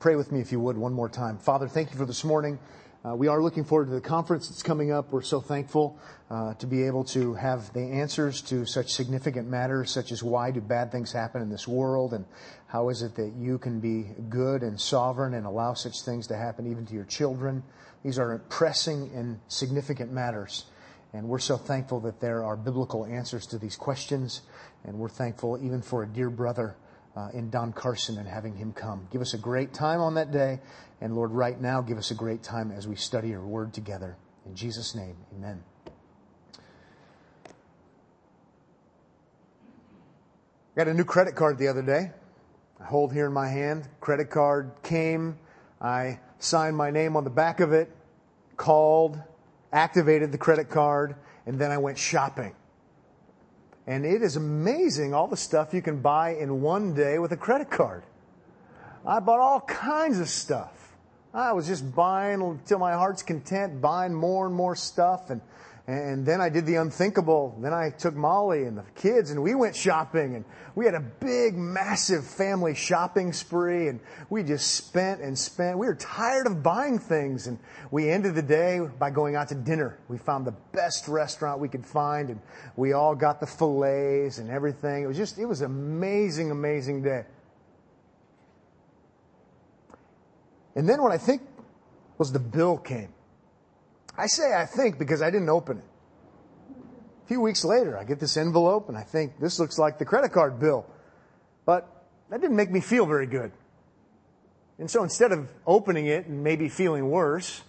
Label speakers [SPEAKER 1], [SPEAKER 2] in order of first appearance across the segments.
[SPEAKER 1] Pray with me if you would one more time. Father, thank you for this morning. Uh, we are looking forward to the conference that's coming up. We're so thankful uh, to be able to have the answers to such significant matters, such as why do bad things happen in this world, and how is it that you can be good and sovereign and allow such things to happen even to your children. These are pressing and significant matters. And we're so thankful that there are biblical answers to these questions. And we're thankful even for a dear brother uh, in Don Carson and having him come. Give us a great time on that day. And Lord, right now, give us a great time as we study your word together. In Jesus' name, amen. Got a new credit card the other day. I hold here in my hand. Credit card came. I signed my name on the back of it, called, activated the credit card, and then I went shopping. And it is amazing all the stuff you can buy in one day with a credit card. I bought all kinds of stuff. I was just buying till my heart's content, buying more and more stuff. And, and then I did the unthinkable. Then I took Molly and the kids and we went shopping and we had a big, massive family shopping spree and we just spent and spent. We were tired of buying things and we ended the day by going out to dinner. We found the best restaurant we could find and we all got the fillets and everything. It was just, it was amazing, amazing day. And then what I think was the bill came. I say I think because I didn't open it. A few weeks later, I get this envelope and I think this looks like the credit card bill. But that didn't make me feel very good. And so instead of opening it and maybe feeling worse,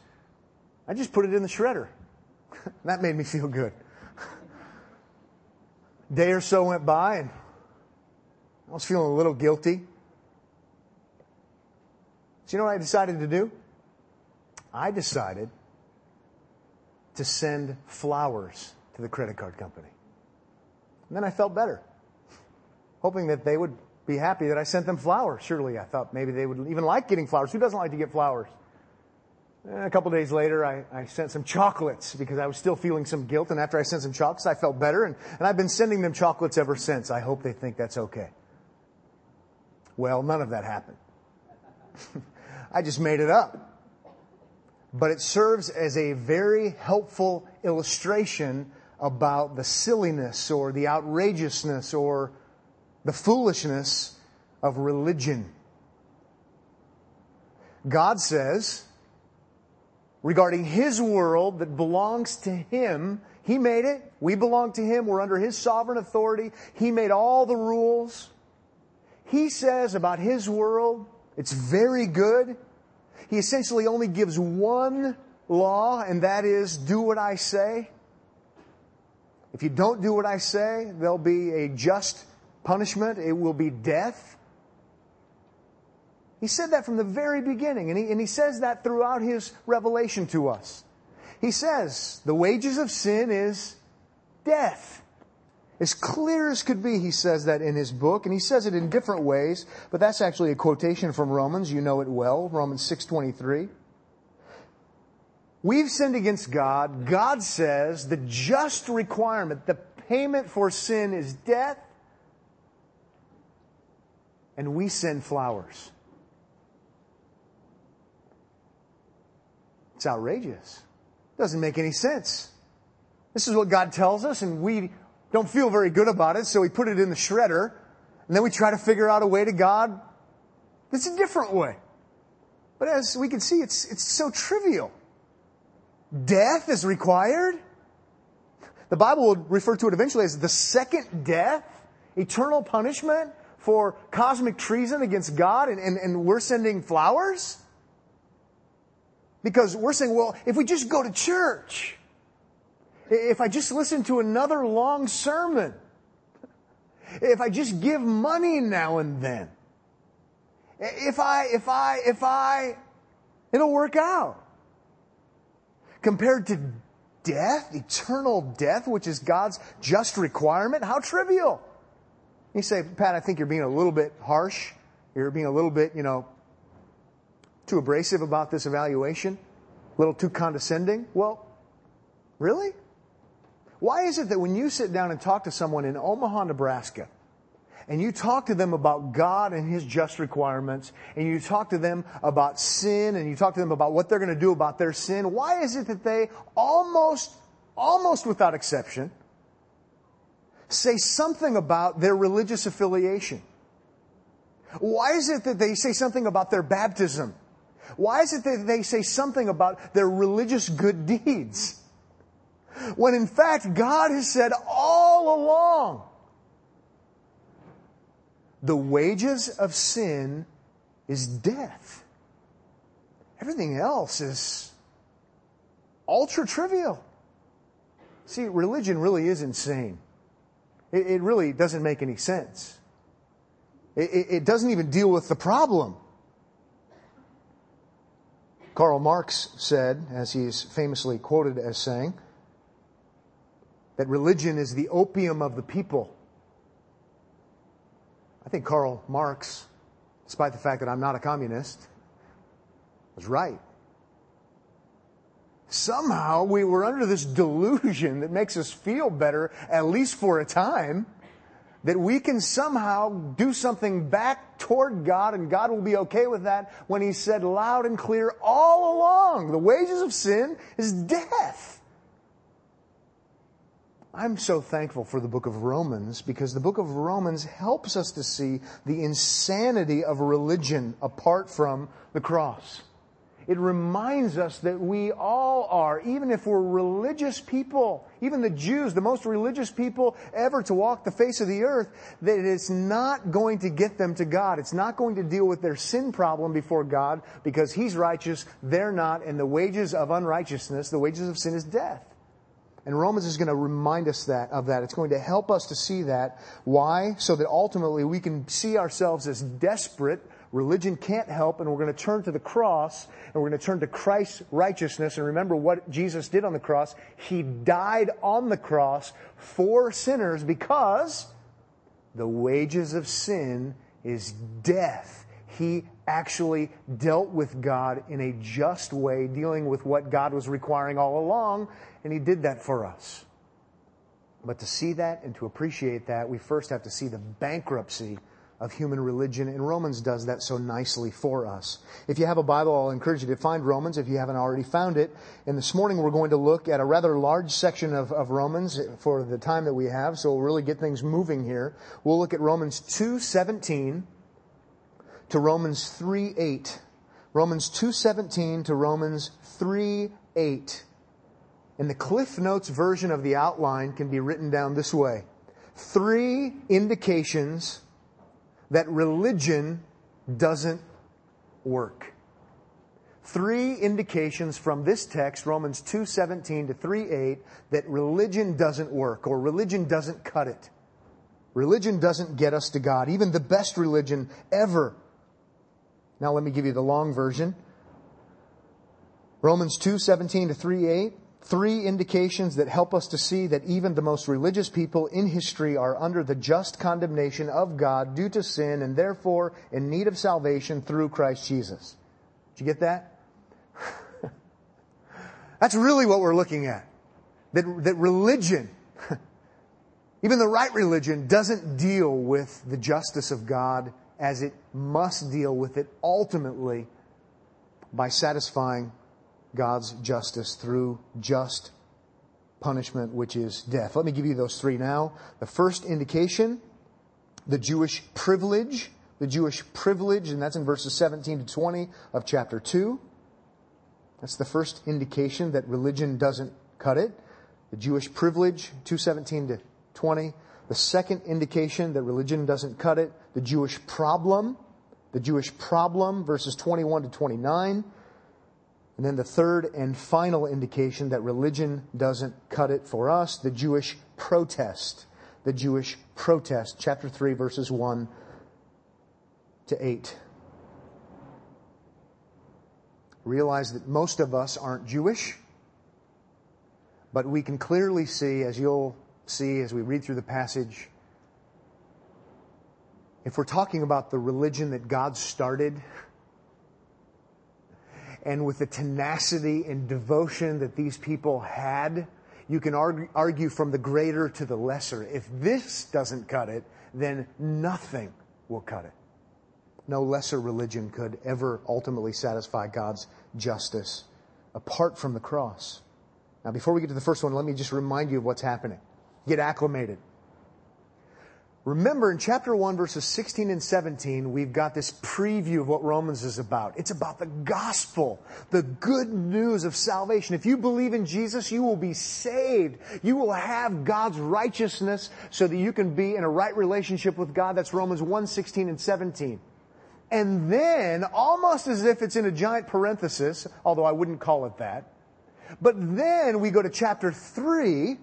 [SPEAKER 1] I just put it in the shredder. that made me feel good. Day or so went by and I was feeling a little guilty. So you know what I decided to do? I decided to send flowers to the credit card company. And then I felt better, hoping that they would be happy that I sent them flowers. Surely I thought maybe they would even like getting flowers. Who doesn't like to get flowers? And a couple days later, I, I, sent some chocolates because I was still feeling some guilt. And after I sent some chocolates, I felt better. And, and I've been sending them chocolates ever since. I hope they think that's okay. Well, none of that happened. I just made it up. But it serves as a very helpful illustration about the silliness or the outrageousness or the foolishness of religion. God says, regarding His world that belongs to Him, He made it. We belong to Him. We're under His sovereign authority. He made all the rules. He says about His world, it's very good. He essentially only gives one law, and that is do what I say. If you don't do what I say, there'll be a just punishment. It will be death. He said that from the very beginning, and he, and he says that throughout his revelation to us. He says, the wages of sin is death. As clear as could be, he says that in his book, and he says it in different ways, but that's actually a quotation from Romans. You know it well, Romans 6.23. We've sinned against God. God says the just requirement, the payment for sin is death, and we send flowers. It's outrageous. Doesn't make any sense. This is what God tells us, and we don't feel very good about it, so we put it in the shredder, and then we try to figure out a way to God that's a different way. But as we can see, it's, it's so trivial. Death is required. The Bible will refer to it eventually as the second death, eternal punishment for cosmic treason against God, and, and, and we're sending flowers? Because we're saying, well, if we just go to church, if I just listen to another long sermon, if I just give money now and then, if I, if I, if I, it'll work out. Compared to death, eternal death, which is God's just requirement, how trivial. You say, Pat, I think you're being a little bit harsh. You're being a little bit, you know, too abrasive about this evaluation, a little too condescending. Well, really? Why is it that when you sit down and talk to someone in Omaha, Nebraska, and you talk to them about God and His just requirements, and you talk to them about sin, and you talk to them about what they're going to do about their sin, why is it that they almost, almost without exception, say something about their religious affiliation? Why is it that they say something about their baptism? Why is it that they say something about their religious good deeds? When in fact, God has said all along, the wages of sin is death. Everything else is ultra trivial. See, religion really is insane. It, it really doesn't make any sense. It, it, it doesn't even deal with the problem. Karl Marx said, as he is famously quoted as saying, that religion is the opium of the people. I think Karl Marx, despite the fact that I'm not a communist, was right. Somehow we were under this delusion that makes us feel better, at least for a time, that we can somehow do something back toward God and God will be okay with that when He said loud and clear all along, the wages of sin is death. I'm so thankful for the book of Romans because the book of Romans helps us to see the insanity of religion apart from the cross. It reminds us that we all are, even if we're religious people, even the Jews, the most religious people ever to walk the face of the earth, that it's not going to get them to God. It's not going to deal with their sin problem before God because He's righteous, they're not, and the wages of unrighteousness, the wages of sin is death. And Romans is going to remind us that of that. It's going to help us to see that. Why? So that ultimately we can see ourselves as desperate. Religion can't help, and we're going to turn to the cross, and we're going to turn to Christ's righteousness. And remember what Jesus did on the cross. He died on the cross for sinners because the wages of sin is death. He actually dealt with God in a just way, dealing with what God was requiring all along, and He did that for us. But to see that and to appreciate that, we first have to see the bankruptcy of human religion, and Romans does that so nicely for us. If you have a Bible, I'll encourage you to find Romans if you haven't already found it. And this morning we're going to look at a rather large section of, of Romans for the time that we have, so we'll really get things moving here. We'll look at Romans 2.17 to Romans 3.8. Romans 2.17 to Romans 3.8. And the Cliff Notes version of the outline can be written down this way. Three indications that religion doesn't work. Three indications from this text, Romans 2:17 to 3:8, that religion doesn't work or religion doesn't cut it. Religion doesn't get us to God, even the best religion ever. Now let me give you the long version. Romans 2:17 to 3:8 three indications that help us to see that even the most religious people in history are under the just condemnation of God due to sin and therefore in need of salvation through Christ Jesus. Did you get that? That's really what we're looking at. That, that religion, even the right religion, doesn't deal with the justice of God as it must deal with it ultimately by satisfying God's justice through just punishment, which is death. Let me give you those three now. The first indication, the Jewish privilege, the Jewish privilege, and that's in verses 17 to 20 of chapter 2. That's the first indication that religion doesn't cut it. The Jewish privilege, 217 to 20. The second indication that religion doesn't cut it, the Jewish problem, the Jewish problem, verses 21 to 29. And then the third and final indication that religion doesn't cut it for us, the Jewish protest. The Jewish protest, chapter 3, verses 1 to 8. Realize that most of us aren't Jewish, but we can clearly see, as you'll see as we read through the passage, if we're talking about the religion that God started, and with the tenacity and devotion that these people had, you can argue, from the greater to the lesser. If this doesn't cut it, then nothing will cut it. No lesser religion could ever ultimately satisfy God's justice apart from the cross. Now, before we get to the first one, let me just remind you of what's happening. Get acclimated. Remember in chapter 1, verses 16 and 17, we've got this preview of what Romans is about. It's about the gospel, the good news of salvation. If you believe in Jesus, you will be saved. You will have God's righteousness so that you can be in a right relationship with God. That's Romans 1, 16 and 17. And then, almost as if it's in a giant parenthesis, although I wouldn't call it that, but then we go to chapter 3,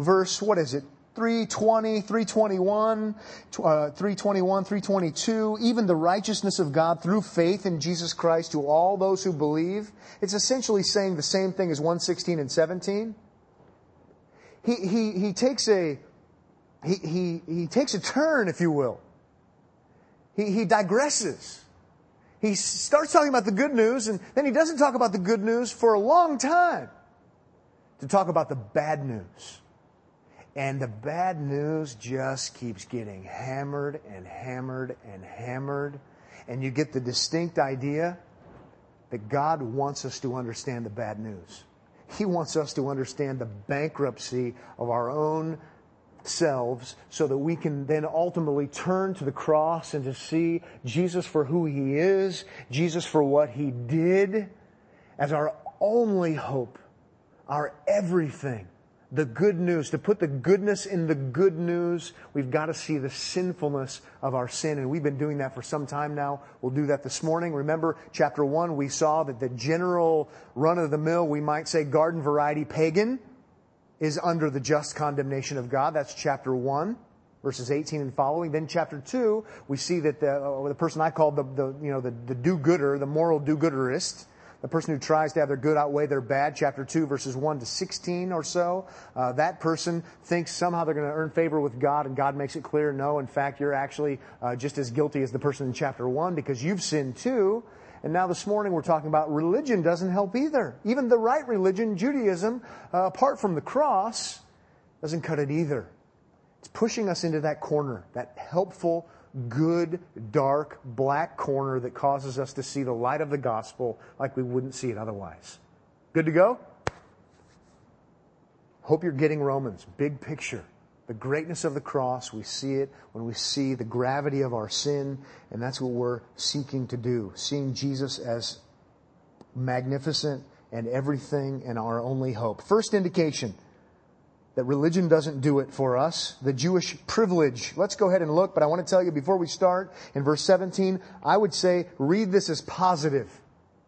[SPEAKER 1] verse, what is it? 320, 321, uh, 321, 322, even the righteousness of God through faith in Jesus Christ to all those who believe. It's essentially saying the same thing as 116 and 17. He, he, he takes a, he, he, he takes a turn, if you will. He, he digresses. He starts talking about the good news and then he doesn't talk about the good news for a long time to talk about the bad news. And the bad news just keeps getting hammered and hammered and hammered. And you get the distinct idea that God wants us to understand the bad news. He wants us to understand the bankruptcy of our own selves so that we can then ultimately turn to the cross and to see Jesus for who he is, Jesus for what he did as our only hope, our everything the good news, to put the goodness in the good news, we've got to see the sinfulness of our sin. And we've been doing that for some time now. We'll do that this morning. Remember, chapter one, we saw that the general run of the mill, we might say garden variety pagan, is under the just condemnation of God. That's chapter one verses 18 and following. Then chapter 2, we see that the, uh, the person I called the, the you know, the, the do-gooder, the moral do-gooderist, the person who tries to have their good outweigh their bad, chapter 2, verses 1 to 16 or so, uh, that person thinks somehow they're going to earn favor with God, and God makes it clear, no, in fact, you're actually uh, just as guilty as the person in chapter 1 because you've sinned too. And now this morning we're talking about religion doesn't help either. Even the right religion, Judaism, uh, apart from the cross, doesn't cut it either. It's pushing us into that corner, that helpful good, dark, black corner that causes us to see the light of the gospel like we wouldn't see it otherwise. Good to go? Hope you're getting Romans. Big picture. The greatness of the cross, we see it when we see the gravity of our sin, and that's what we're seeking to do. Seeing Jesus as magnificent and everything and our only hope. First indication that religion doesn't do it for us. The Jewish privilege. Let's go ahead and look, but I want to tell you before we start in verse 17, I would say read this as positive.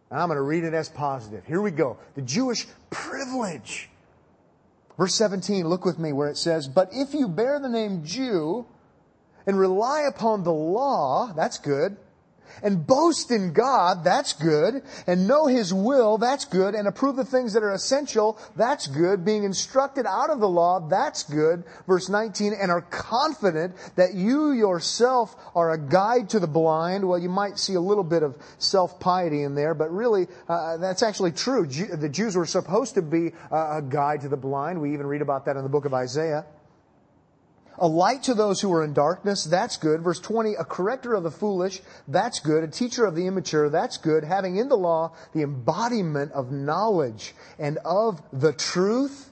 [SPEAKER 1] I'm going to read it as positive. Here we go. The Jewish privilege. Verse 17, look with me where it says, But if you bear the name Jew and rely upon the law, that's good and boast in God, that's good, and know His will, that's good, and approve the things that are essential, that's good, being instructed out of the law, that's good, verse 19, and are confident that you yourself are a guide to the blind. Well, you might see a little bit of self-piety in there, but really, uh, that's actually true. the Jews were supposed to be a guide to the blind. We even read about that in the book of Isaiah. A light to those who are in darkness, that's good. Verse 20, a corrector of the foolish, that's good. A teacher of the immature, that's good. Having in the law the embodiment of knowledge and of the truth.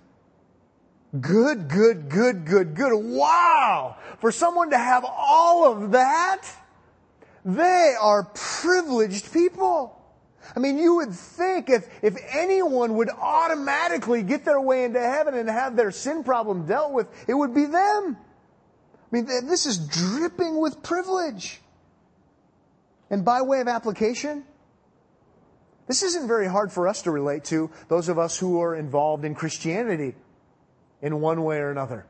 [SPEAKER 1] Good, good, good, good, good. Wow! For someone to have all of that, they are privileged people. I mean, you would think if, if anyone would automatically get their way into heaven and have their sin problem dealt with, it would be them. I mean, this is dripping with privilege. And by way of application, this isn't very hard for us to relate to, those of us who are involved in Christianity in one way or another.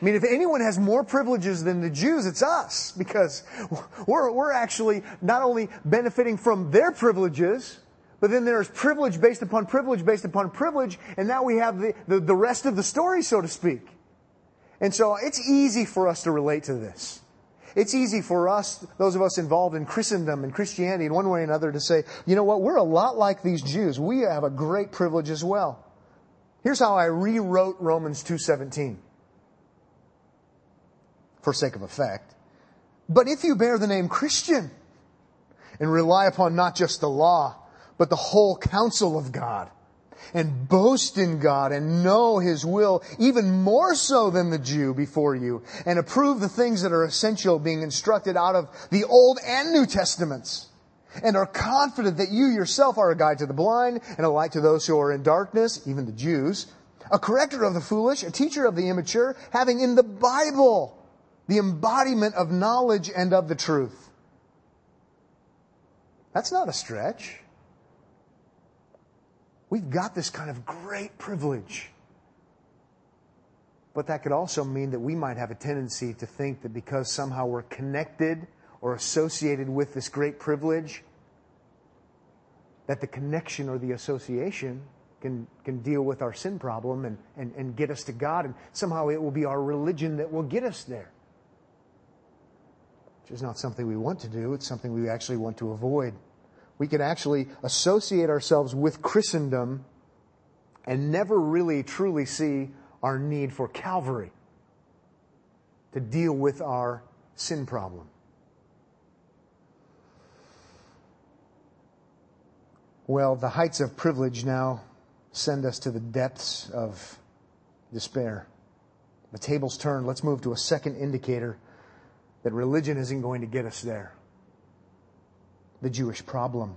[SPEAKER 1] I mean, if anyone has more privileges than the Jews, it's us, because we're, we're actually not only benefiting from their privileges, but then there's privilege based upon privilege based upon privilege, and now we have the, the, the rest of the story, so to speak. And so it's easy for us to relate to this. It's easy for us, those of us involved in Christendom and Christianity in one way or another, to say, you know what, we're a lot like these Jews. We have a great privilege as well. Here's how I rewrote Romans 2:17 for sake of effect. But if you bear the name Christian and rely upon not just the law, but the whole counsel of God, and boast in God and know His will even more so than the Jew before you and approve the things that are essential being instructed out of the Old and New Testaments and are confident that you yourself are a guide to the blind and a light to those who are in darkness, even the Jews, a corrector of the foolish, a teacher of the immature, having in the Bible the embodiment of knowledge and of the truth. That's not a stretch. We've got this kind of great privilege. But that could also mean that we might have a tendency to think that because somehow we're connected or associated with this great privilege, that the connection or the association can, can deal with our sin problem and, and, and get us to God, and somehow it will be our religion that will get us there. Which is not something we want to do, it's something we actually want to avoid we can actually associate ourselves with Christendom and never really truly see our need for Calvary to deal with our sin problem. Well, the heights of privilege now send us to the depths of despair. The table's turned. Let's move to a second indicator that religion isn't going to get us there the Jewish problem.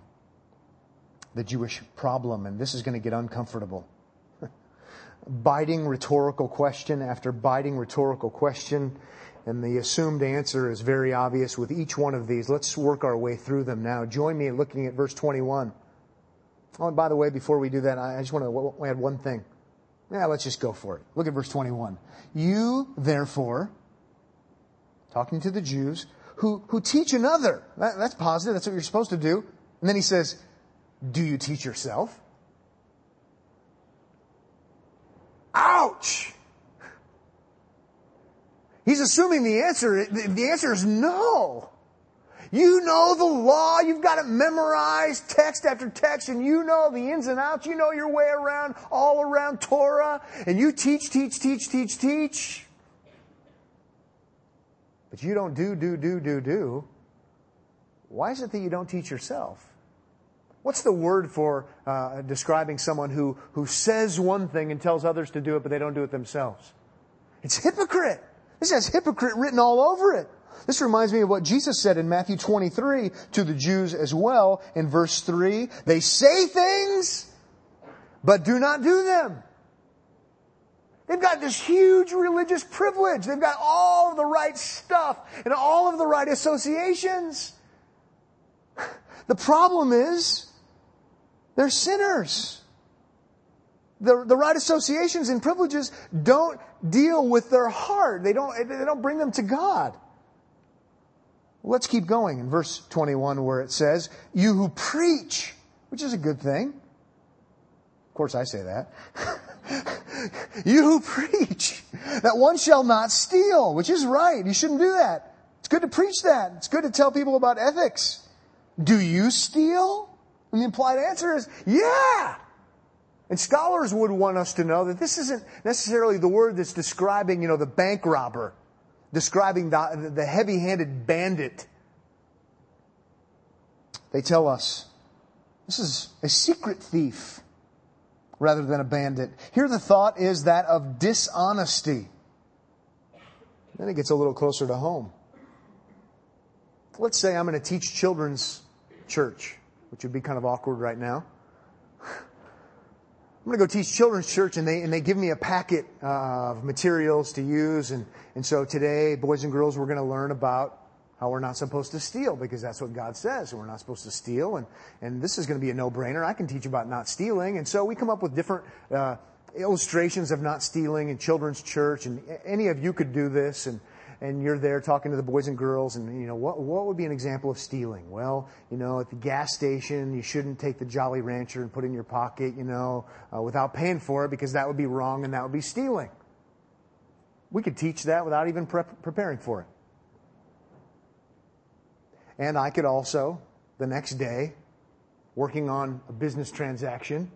[SPEAKER 1] The Jewish problem, and this is going to get uncomfortable. biting rhetorical question after biting rhetorical question, and the assumed answer is very obvious with each one of these. Let's work our way through them now. Join me in looking at verse 21. Oh, and by the way, before we do that, I just want to add one thing. Yeah, let's just go for it. Look at verse 21. You, therefore, talking to the Jews, who, who teach another. That, that's positive. That's what you're supposed to do. And then he says, Do you teach yourself? Ouch! He's assuming the answer, the answer is no. You know the law, you've got it memorized, text after text, and you know the ins and outs, you know your way around, all around Torah, and you teach, teach, teach, teach, teach but you don't do, do, do, do, do, why is it that you don't teach yourself? What's the word for uh, describing someone who, who says one thing and tells others to do it, but they don't do it themselves? It's hypocrite. This has hypocrite written all over it. This reminds me of what Jesus said in Matthew 23 to the Jews as well in verse 3. They say things, but do not do them. They've got this huge religious privilege. They've got all of the right stuff and all of the right associations. The problem is, they're sinners. The, the right associations and privileges don't deal with their heart. They don't, they don't bring them to God. Let's keep going in verse 21 where it says, You who preach, which is a good thing. Of course, I say that. you who preach that one shall not steal, which is right. You shouldn't do that. It's good to preach that. It's good to tell people about ethics. Do you steal? And the implied answer is, yeah. And scholars would want us to know that this isn't necessarily the word that's describing, you know, the bank robber, describing the, the heavy-handed bandit. They tell us this is a secret thief rather than a bandit. Here the thought is that of dishonesty. Then it gets a little closer to home. Let's say I'm going to teach children's church, which would be kind of awkward right now. I'm going to go teach children's church and they, and they give me a packet uh, of materials to use. And, and so today, boys and girls, we're going to learn about we're not supposed to steal because that's what God says. We're not supposed to steal. And, and this is going to be a no-brainer. I can teach about not stealing. And so we come up with different, uh, illustrations of not stealing in children's church. And any of you could do this. And, and you're there talking to the boys and girls and you know what what would be an example of stealing well you know at the gas station you shouldn't take the jolly rancher and put it in your pocket you know uh, without paying for it because that would be wrong and that would be stealing we could teach that without even preparing for it and I could also, the next day, working on a business transaction,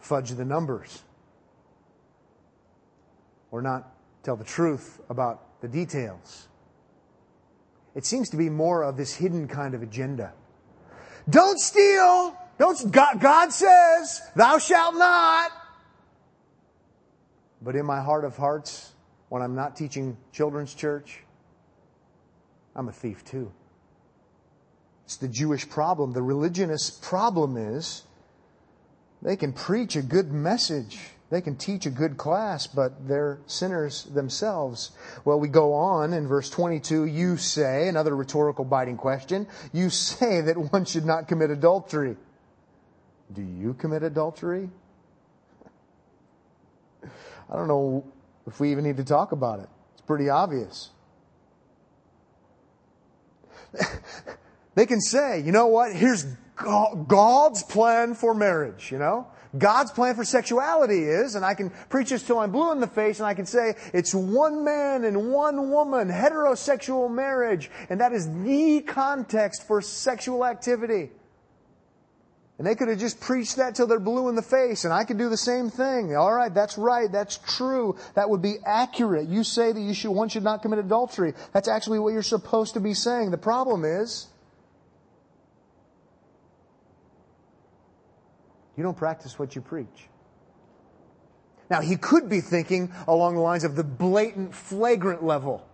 [SPEAKER 1] fudge the numbers or not tell the truth about the details. It seems to be more of this hidden kind of agenda. Don't steal! Don't, God, says, thou shalt not. But in my heart of hearts, when I'm not teaching children's church, I'm a thief too. It's the Jewish problem. The religionist problem is they can preach a good message. They can teach a good class, but they're sinners themselves. Well, we go on in verse 22. You say, another rhetorical biting question, you say that one should not commit adultery. Do you commit adultery? I don't know if we even need to talk about it. It's pretty obvious. They can say, you know what? Here's God's plan for marriage, you know? God's plan for sexuality is, and I can preach this till I'm blue in the face, and I can say it's one man and one woman, heterosexual marriage, and that is the context for sexual activity. And they could have just preached that till they're blue in the face, and I could do the same thing. All right, that's right, that's true. That would be accurate. You say that you should, one should not commit adultery. That's actually what you're supposed to be saying. The problem is, you don't practice what you preach. Now, he could be thinking along the lines of the blatant, flagrant level,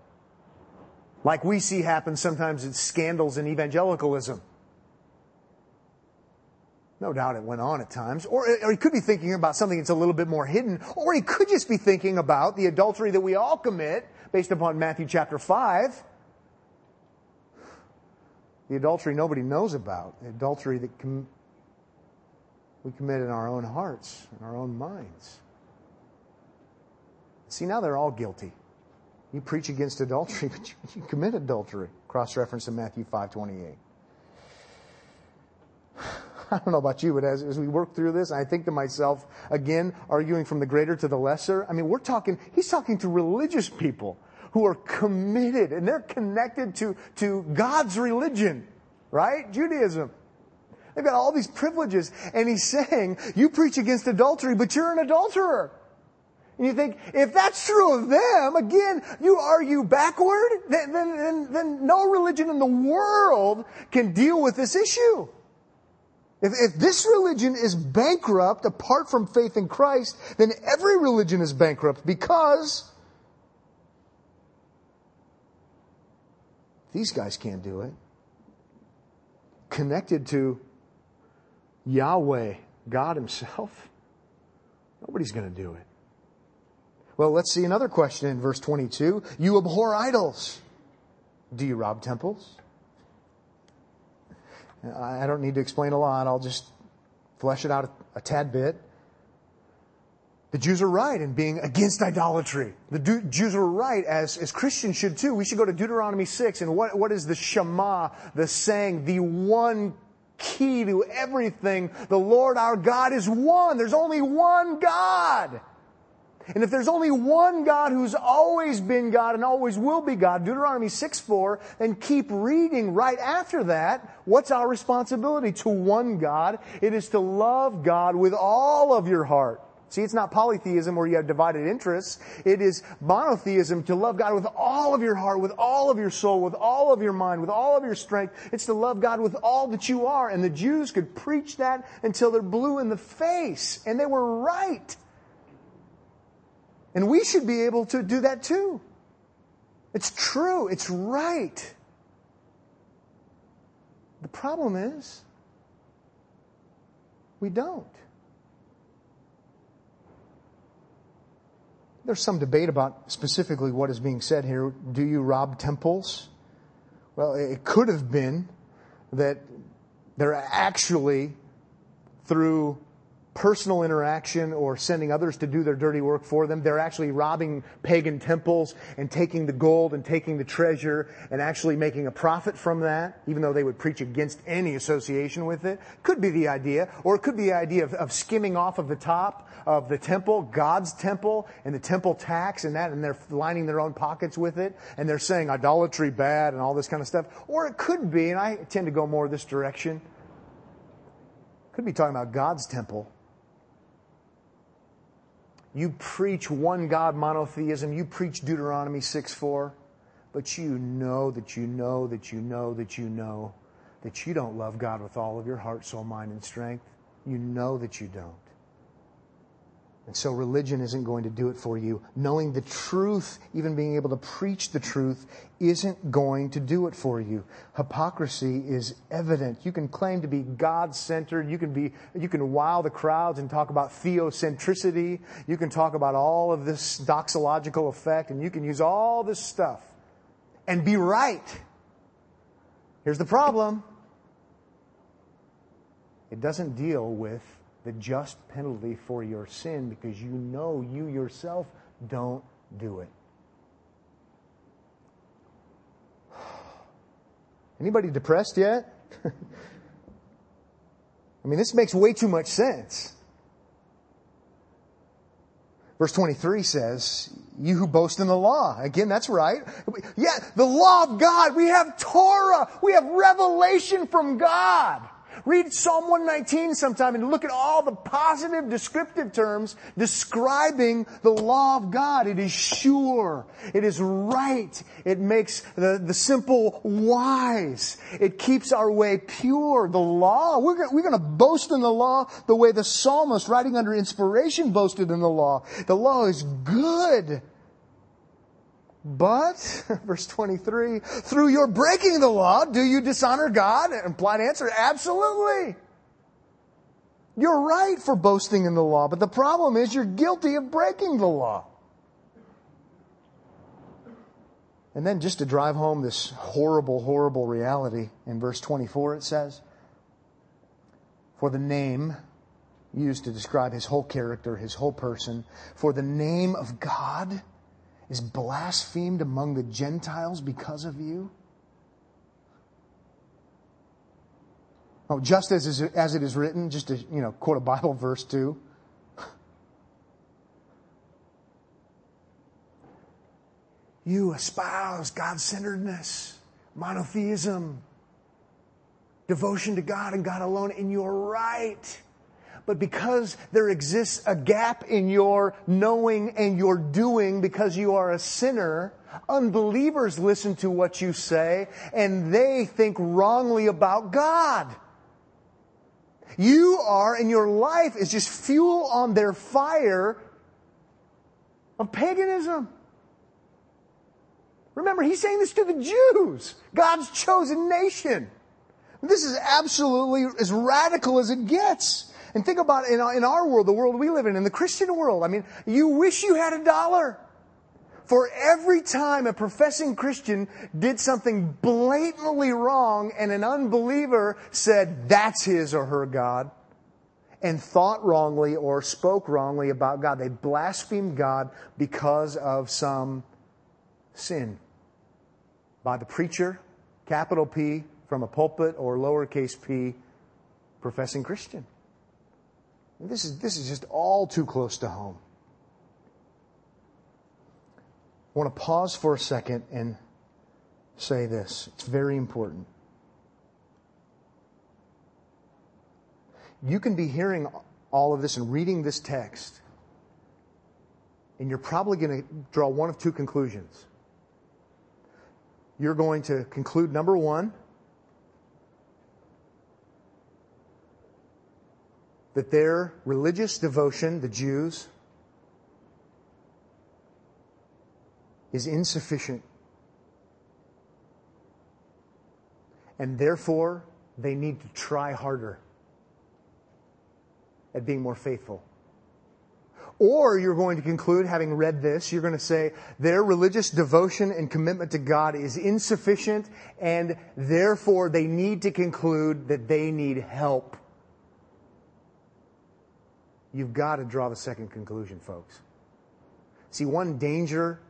[SPEAKER 1] like we see happen sometimes in scandals in evangelicalism no doubt it went on at times. Or, or, he could be thinking about something that's a little bit more hidden. Or he could just be thinking about the adultery that we all commit based upon Matthew chapter 5. The adultery nobody knows about. The adultery that com- we commit in our own hearts, in our own minds. See, now they're all guilty. You preach against adultery, but you, you commit adultery. Cross reference to Matthew 5 28. I don't know about you, but as, as we work through this, I think to myself, again, arguing from the greater to the lesser. I mean, we're talking, he's talking to religious people who are committed and they're connected to, to God's religion, right? Judaism. They've got all these privileges. And he's saying, you preach against adultery, but you're an adulterer. And you think, if that's true of them, again, you argue backward, then, then, then, then no religion in the world can deal with this issue. If, if this religion is bankrupt apart from faith in Christ, then every religion is bankrupt because these guys can't do it. Connected to Yahweh, God Himself, nobody's going to do it. Well, let's see another question in verse 22. You abhor idols. Do you rob temples? I don't need to explain a lot. I'll just flesh it out a, tad bit. The Jews are right in being against idolatry. The Jews are right, as, as Christians should too. We should go to Deuteronomy 6, and what, what is the Shema, the saying, the one key to everything? The Lord our God is one. There's only one God. And if there's only one God who's always been God and always will be God, Deuteronomy 6 4, then keep reading right after that. What's our responsibility to one God? It is to love God with all of your heart. See, it's not polytheism where you have divided interests. It is monotheism to love God with all of your heart, with all of your soul, with all of your mind, with all of your strength. It's to love God with all that you are. And the Jews could preach that until they're blue in the face. And they were right. And we should be able to do that too. It's true. It's right. The problem is, we don't. There's some debate about specifically what is being said here. Do you rob temples? Well, it could have been that they're actually, through personal interaction or sending others to do their dirty work for them. They're actually robbing pagan temples and taking the gold and taking the treasure and actually making a profit from that, even though they would preach against any association with it. Could be the idea. Or it could be the idea of, of skimming off of the top of the temple, God's temple, and the temple tax and that, and they're lining their own pockets with it, and they're saying idolatry bad and all this kind of stuff. Or it could be, and I tend to go more this direction, could be talking about God's temple You preach one God monotheism. You preach Deuteronomy 6 4. But you know that you know that you know that you know that you don't love God with all of your heart, soul, mind, and strength. You know that you don't. And so religion isn't going to do it for you. Knowing the truth, even being able to preach the truth, isn't going to do it for you. Hypocrisy is evident. You can claim to be God centered. You can be, you can wow the crowds and talk about theocentricity. You can talk about all of this doxological effect and you can use all this stuff and be right. Here's the problem. It doesn't deal with the just penalty for your sin because you know you yourself don't do it. Anybody depressed yet? I mean, this makes way too much sense. Verse 23 says, You who boast in the law. Again, that's right. Yeah, the law of God. We have Torah. We have revelation from God. Read Psalm 119 sometime and look at all the positive descriptive terms describing the law of God. It is sure. It is right. It makes the, the simple wise. It keeps our way pure. The law, we're, we're going to boast in the law the way the psalmist writing under inspiration boasted in the law. The law is good. But, verse 23, through your breaking the law, do you dishonor God? Implied answer, absolutely. You're right for boasting in the law, but the problem is you're guilty of breaking the law. And then just to drive home this horrible, horrible reality, in verse 24 it says, For the name used to describe his whole character, his whole person, for the name of God is blasphemed among the Gentiles because of you? Oh, just as, as it is written, just to you know, quote a Bible verse too. You espouse God centeredness, monotheism, devotion to God and God alone, and you're right but because there exists a gap in your knowing and your doing because you are a sinner, unbelievers listen to what you say and they think wrongly about God. You are, and your life is just fuel on their fire of paganism. Remember, he's saying this to the Jews, God's chosen nation. This is absolutely as radical as it gets. And think about in our, in our world, the world we live in, in the Christian world. I mean, you wish you had a dollar. For every time a professing Christian did something blatantly wrong and an unbeliever said that's his or her God and thought wrongly or spoke wrongly about God, they blasphemed God because of some sin by the preacher, capital P, from a pulpit or lowercase p, professing Christian. This is, this is just all too close to home. I want to pause for a second and say this. It's very important. You can be hearing all of this and reading this text, and you're probably going to draw one of two conclusions. You're going to conclude number one, that their religious devotion, the Jews, is insufficient. And therefore, they need to try harder at being more faithful. Or you're going to conclude, having read this, you're going to say their religious devotion and commitment to God is insufficient, and therefore they need to conclude that they need help You've got to draw the second conclusion, folks. See, one danger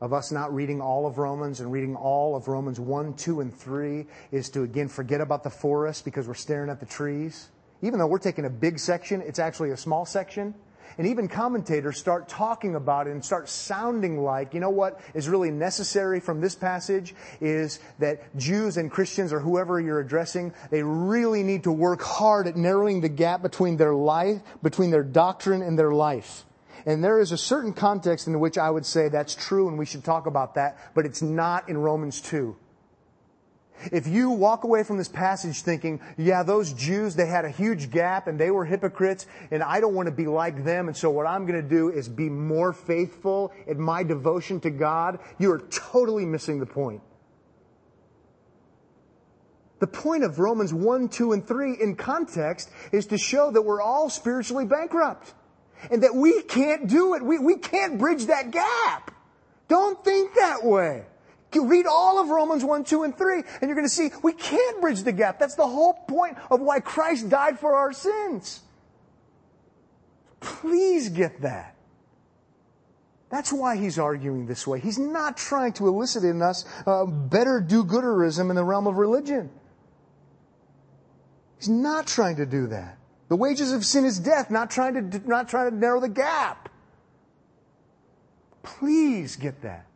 [SPEAKER 1] of us not reading all of Romans and reading all of Romans 1, 2, and 3 is to again forget about the forest because we're staring at the trees. Even though we're taking a big section, it's actually a small section. And even commentators start talking about it and start sounding like, you know what is really necessary from this passage is that Jews and Christians or whoever you're addressing, they really need to work hard at narrowing the gap between their life, between their doctrine and their life. And there is a certain context in which I would say that's true and we should talk about that, but it's not in Romans 2. If you walk away from this passage thinking, yeah, those Jews, they had a huge gap and they were hypocrites and I don't want to be like them and so what I'm going to do is be more faithful in my devotion to God, you are totally missing the point. The point of Romans 1, 2, and 3 in context is to show that we're all spiritually bankrupt and that we can't do it. We, we can't bridge that gap. Don't think that way. You read all of Romans 1, 2, and 3, and you're going to see we can't bridge the gap. That's the whole point of why Christ died for our sins. Please get that. That's why he's arguing this way. He's not trying to elicit in us uh, better do-gooderism in the realm of religion. He's not trying to do that. The wages of sin is death, not trying to, not trying to narrow the gap. Please get that.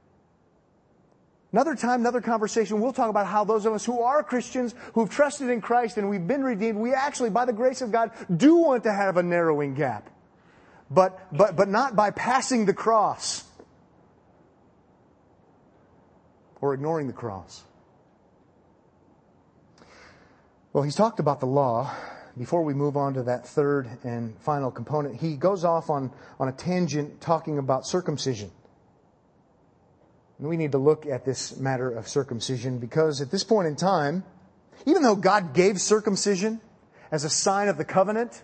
[SPEAKER 1] Another time, another conversation, we'll talk about how those of us who are Christians, who've trusted in Christ and we've been redeemed, we actually, by the grace of God, do want to have a narrowing gap. But, but, but not by passing the cross or ignoring the cross. Well, he's talked about the law. Before we move on to that third and final component, he goes off on, on a tangent talking about circumcision. And we need to look at this matter of circumcision because at this point in time, even though God gave circumcision as a sign of the covenant,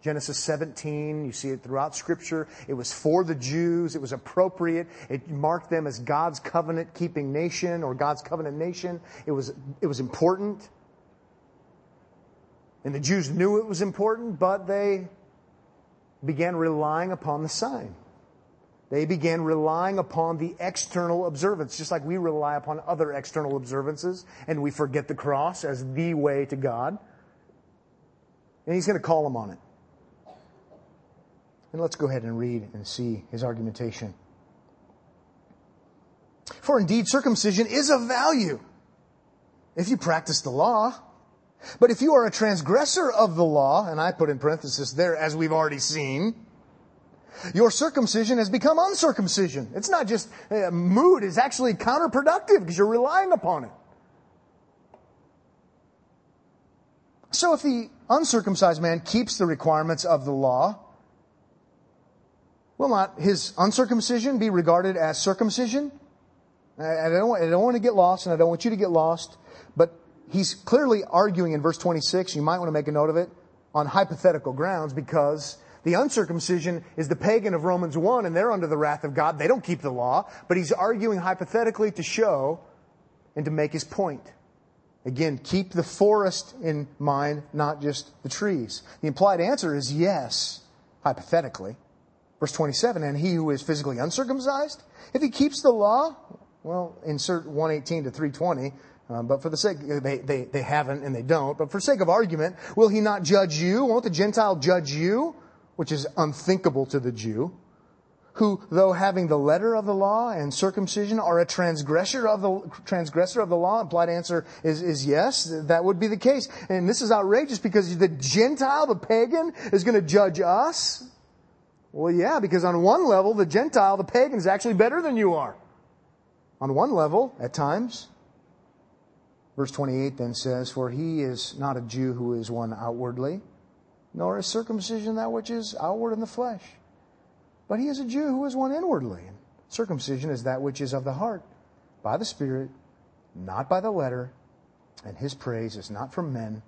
[SPEAKER 1] Genesis 17, you see it throughout scripture. It was for the Jews. It was appropriate. It marked them as God's covenant keeping nation or God's covenant nation. It was, it was important. And the Jews knew it was important, but they began relying upon the sign. They began relying upon the external observance, just like we rely upon other external observances, and we forget the cross as the way to God. And he's going to call them on it. And let's go ahead and read and see his argumentation. For indeed, circumcision is of value if you practice the law. But if you are a transgressor of the law, and I put in parenthesis there, as we've already seen, your circumcision has become uncircumcision. It's not just a mood, it's actually counterproductive because you're relying upon it. So if the uncircumcised man keeps the requirements of the law, will not his uncircumcision be regarded as circumcision? I don't, I don't want to get lost, and I don't want you to get lost, but he's clearly arguing in verse 26, you might want to make a note of it, on hypothetical grounds because the uncircumcision is the pagan of Romans 1 and they're under the wrath of God. They don't keep the law, but he's arguing hypothetically to show and to make his point. Again, keep the forest in mind, not just the trees. The implied answer is yes, hypothetically. Verse 27, and he who is physically uncircumcised, if he keeps the law, well, insert 118 to 320, um, but for the sake, they, they, they haven't and they don't, but for sake of argument, will he not judge you? Won't the Gentile judge you? Which is unthinkable to the Jew, who, though having the letter of the law and circumcision, are a transgressor of the transgressor of the law? Implied answer is, is yes, that would be the case. And this is outrageous because the Gentile, the pagan, is going to judge us. Well, yeah, because on one level, the Gentile, the pagan, is actually better than you are. On one level, at times. Verse 28 then says, For he is not a Jew who is one outwardly nor is circumcision that which is outward in the flesh. But he is a Jew who is one inwardly. Circumcision is that which is of the heart, by the Spirit, not by the letter, and his praise is not from men,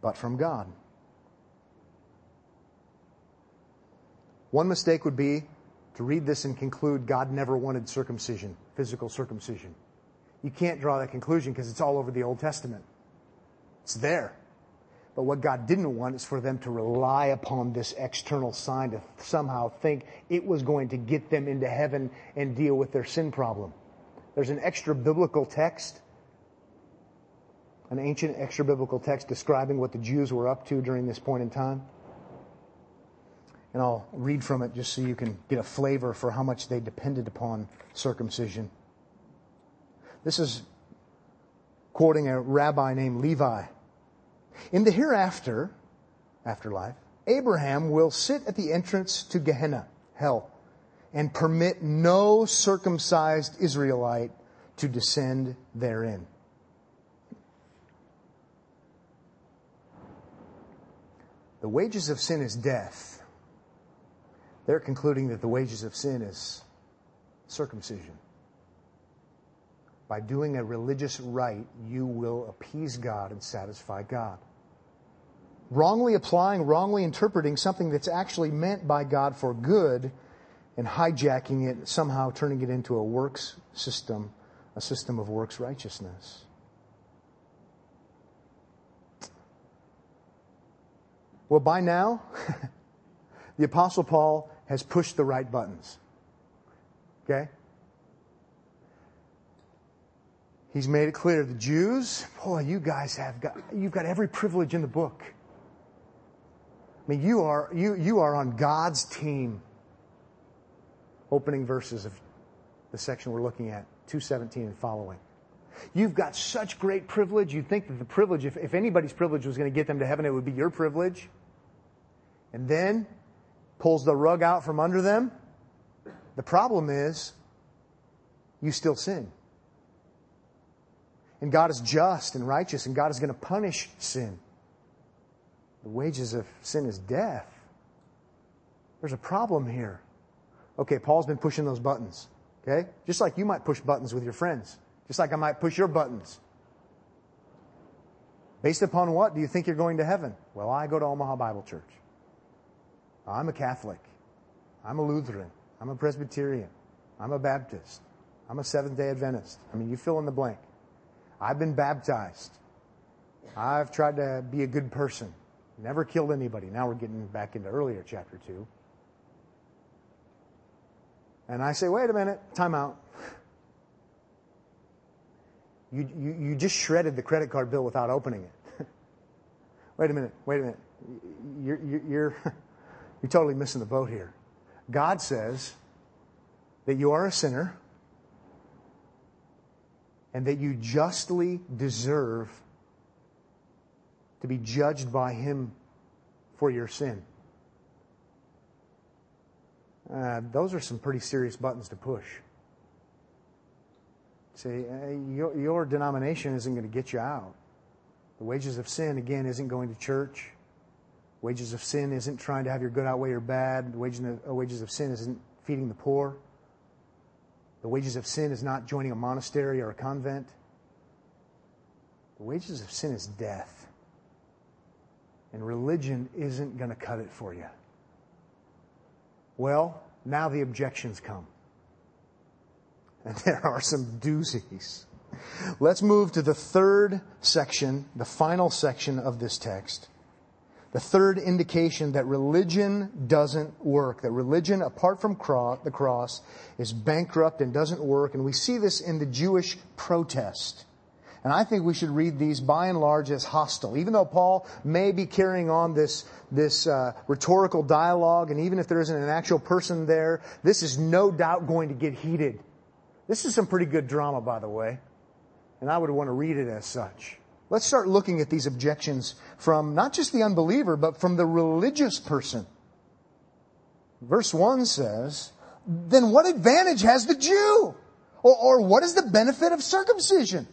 [SPEAKER 1] but from God. One mistake would be to read this and conclude God never wanted circumcision, physical circumcision. You can't draw that conclusion because it's all over the Old Testament. It's there. But what God didn't want is for them to rely upon this external sign to somehow think it was going to get them into heaven and deal with their sin problem. There's an extra biblical text, an ancient extra biblical text describing what the Jews were up to during this point in time. And I'll read from it just so you can get a flavor for how much they depended upon circumcision. This is quoting a rabbi named Levi in the hereafter, afterlife, Abraham will sit at the entrance to Gehenna hell, and permit no circumcised Israelite to descend therein. The wages of sin is death. They're concluding that the wages of sin is circumcision. By doing a religious rite, you will appease God and satisfy God. Wrongly applying, wrongly interpreting something that's actually meant by God for good and hijacking it, somehow turning it into a works system, a system of works righteousness. Well, by now, the Apostle Paul has pushed the right buttons. Okay? He's made it clear the Jews, boy, you guys have got, you've got every privilege in the book. I mean, you are, you, you are on God's team. Opening verses of the section we're looking at, 217 and following. You've got such great privilege. You'd think that the privilege, if, if anybody's privilege was going to get them to heaven, it would be your privilege. And then pulls the rug out from under them. The problem is, you still sin. And God is just and righteous, and God is going to punish sin. The wages of sin is death. There's a problem here. Okay, Paul's been pushing those buttons. Okay? Just like you might push buttons with your friends. Just like I might push your buttons. Based upon what do you think you're going to heaven? Well, I go to Omaha Bible Church. I'm a Catholic. I'm a Lutheran. I'm a Presbyterian. I'm a Baptist. I'm a Seventh day Adventist. I mean, you fill in the blank. I've been baptized. I've tried to be a good person. Never killed anybody. Now we're getting back into earlier chapter 2. And I say, wait a minute, time out. You, you, you just shredded the credit card bill without opening it. wait a minute, wait a minute. You're, you're, you're, you're totally missing the boat here. God says that you are a sinner and that you justly deserve to be judged by Him for your sin. Uh, those are some pretty serious buttons to push. See, uh, your, your denomination isn't going to get you out. The wages of sin, again, isn't going to church. Wages of sin isn't trying to have your good outweigh your bad. Uh, wages of sin isn't feeding the poor. The wages of sin is not joining a monastery or a convent. The wages of sin is death. And religion isn't going to cut it for you. Well, now the objections come. And there are some doozies. Let's move to the third section, the final section of this text. The third indication that religion doesn't work, that religion apart from the cross is bankrupt and doesn't work. And we see this in the Jewish protest. And I think we should read these by and large as hostile. Even though Paul may be carrying on this, this uh, rhetorical dialogue, and even if there isn't an actual person there, this is no doubt going to get heated. This is some pretty good drama, by the way. And I would want to read it as such. Let's start looking at these objections from not just the unbeliever, but from the religious person. Verse 1 says, Then what advantage has the Jew? Or, or what is the benefit of circumcision?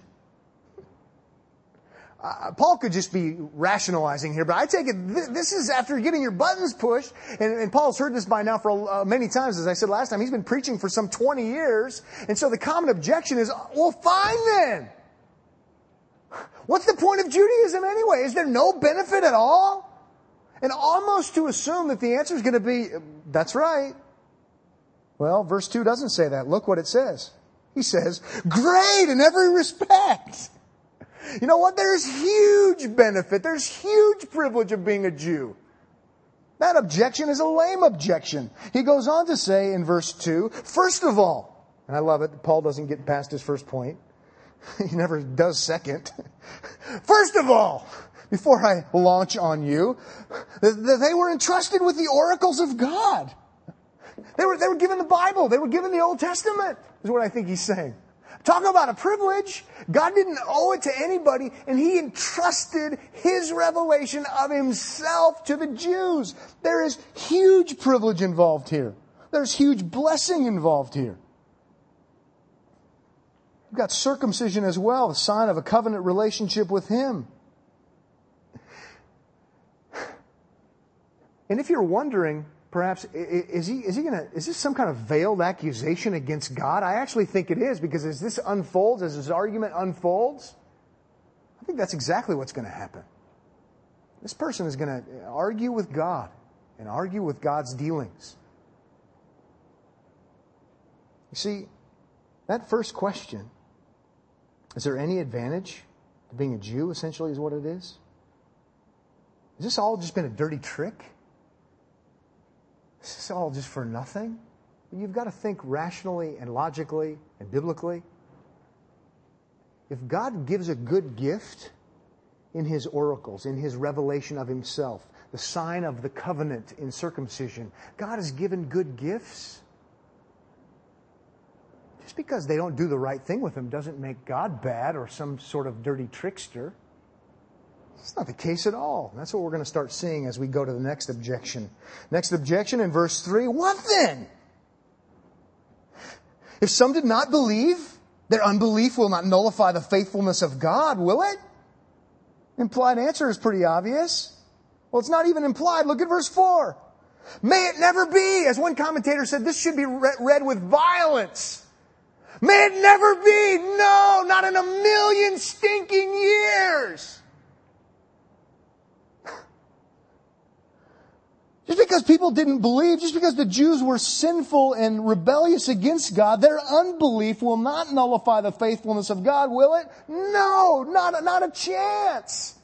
[SPEAKER 1] Uh, Paul could just be rationalizing here, but I take it th- this is after getting your buttons pushed, and, and Paul's heard this by now for uh, many times. As I said last time, he's been preaching for some 20 years, and so the common objection is, well, fine then. What's the point of Judaism anyway? Is there no benefit at all? And almost to assume that the answer is going to be, that's right. Well, verse 2 doesn't say that. Look what it says. He says, great in every respect. You know what? There's huge benefit. There's huge privilege of being a Jew. That objection is a lame objection. He goes on to say in verse 2, first of all, and I love it, Paul doesn't get past his first point. he never does second. First of all, before I launch on you, they were entrusted with the oracles of God. They were, they were given the Bible. They were given the Old Testament, is what I think he's saying. Talk about a privilege. God didn't owe it to anybody, and He entrusted His revelation of Himself to the Jews. There is huge privilege involved here.
[SPEAKER 2] There's huge blessing involved here. You've got circumcision as well, a sign of a covenant relationship with Him.
[SPEAKER 1] And if you're wondering, perhaps, is he, is he gonna, is this some kind of veiled accusation against God? I actually think it is because as this unfolds, as his argument unfolds, I think that's exactly what's going to happen. This person is going to argue with God and argue with God's dealings. You see, that first question is there any advantage to being a Jew, essentially, is what it is? Has this all just been a dirty trick? Is this all just for nothing? You've got to think rationally and logically and biblically. If God gives a good gift in His oracles, in His revelation of Himself, the sign of the covenant in circumcision, God has given good gifts. Just because they don't do the right thing with them doesn't make God bad or some sort of dirty trickster. It's not the case at all. That's what we're going to start seeing as we go to the next objection. Next objection in verse 3 What then? If some did not believe, their unbelief will not nullify the faithfulness of God, will it? Implied answer is pretty obvious. Well, it's not even implied. Look at verse 4. May it never be. As one commentator said, this should be read with violence. May it never be. No, not in a million stinking years. Just because people didn't believe, just because the Jews were sinful and rebellious against God, their unbelief will not nullify the faithfulness of God, will it? No, not, not a chance.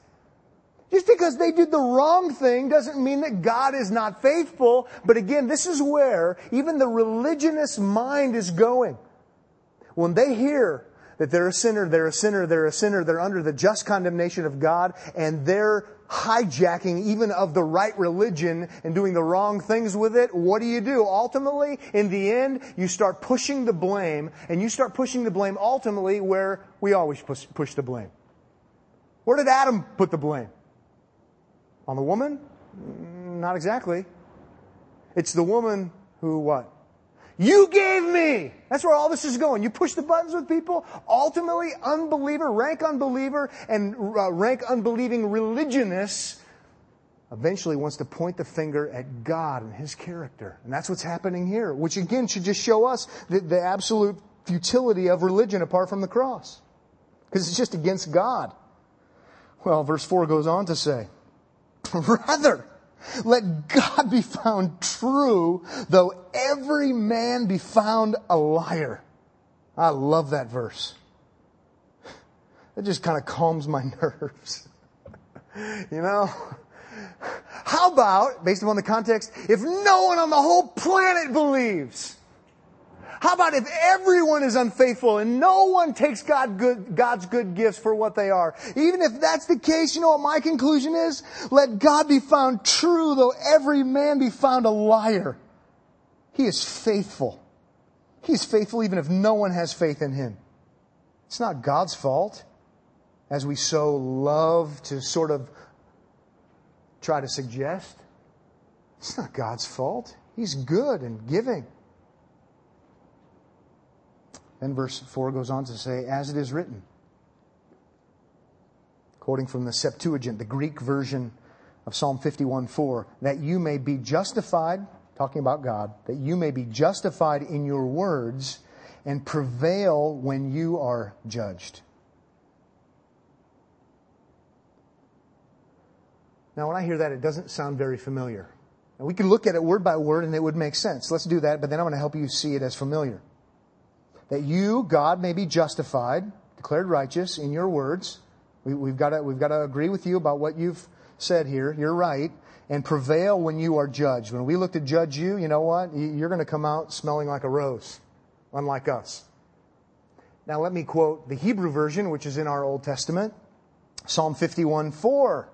[SPEAKER 1] Just because they did the wrong thing doesn't mean that God is not faithful. But again, this is where even the religionist mind is going. When they hear that they're a sinner, they're a sinner, they're a sinner, they're under the just condemnation of God, and they're hijacking even of the right religion and doing the wrong things with it, what do you do? Ultimately, in the end, you start pushing the blame, and you start pushing the blame ultimately where we always push, push the blame. Where did Adam put the blame? On the woman? Not exactly. It's the woman who what? You gave me. That's where all this is going. You push the buttons with people. Ultimately, unbeliever, rank unbeliever, and uh, rank unbelieving religionists eventually wants to point the finger at God and His character. And that's what's happening here, which again should just show us the, the absolute futility of religion apart from the cross. Because it's just against God. Well, verse 4 goes on to say, Rather, let God be found true, though every man be found a liar. I love that verse. It just kind of calms my nerves. you know? How about, based upon the context, if no one on the whole planet believes? How about if everyone is unfaithful and no one takes God good, God's good gifts for what they are? Even if that's the case, you know what my conclusion is? Let God be found true, though every man be found a liar. He is faithful. He's faithful even if no one has faith in him. It's not God's fault, as we so love to sort of try to suggest. It's not God's fault. He's good and giving. Then verse 4 goes on to say, as it is written. Quoting from the Septuagint, the Greek version of Psalm 51 4, that you may be justified, talking about God, that you may be justified in your words and prevail when you are judged. Now, when I hear that, it doesn't sound very familiar. We can look at it word by word and it would make sense. Let's do that, but then I'm going to help you see it as familiar that you, God, may be justified, declared righteous in your words. We, have got to, we've got to agree with you about what you've said here. You're right. And prevail when you are judged. When we look to judge you, you know what? You're going to come out smelling like a rose, unlike us. Now let me quote the Hebrew version, which is in our Old Testament. Psalm 51 4.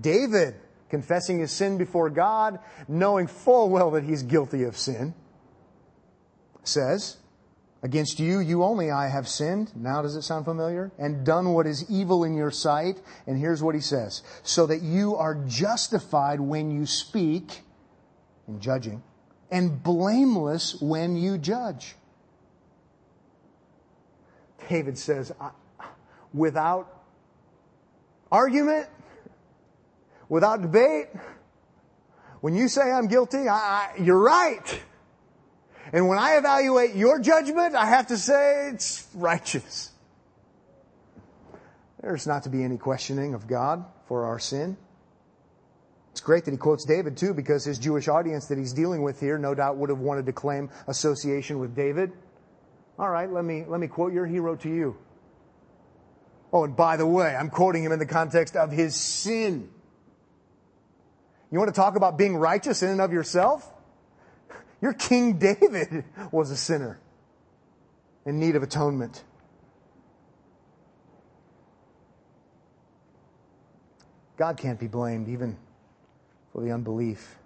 [SPEAKER 1] David confessing his sin before God, knowing full well that he's guilty of sin, says, Against you, you only, I have sinned. Now does it sound familiar? And done what is evil in your sight. And here's what he says. So that you are justified when you speak in judging
[SPEAKER 2] and blameless when you judge.
[SPEAKER 1] David says, without argument, without debate, when you say I'm guilty, I, I, you're right. And when I evaluate your judgment, I have to say it's righteous. There's not to be any questioning of God for our sin. It's great that he quotes David too, because his Jewish audience that he's dealing with here no doubt would have wanted to claim association with David. All right, let me, let me quote your hero to you. Oh, and by the way, I'm quoting him in the context of his sin. You want to talk about being righteous in and of yourself? Your King David was a sinner in need of atonement. God can't be blamed even for the unbelief.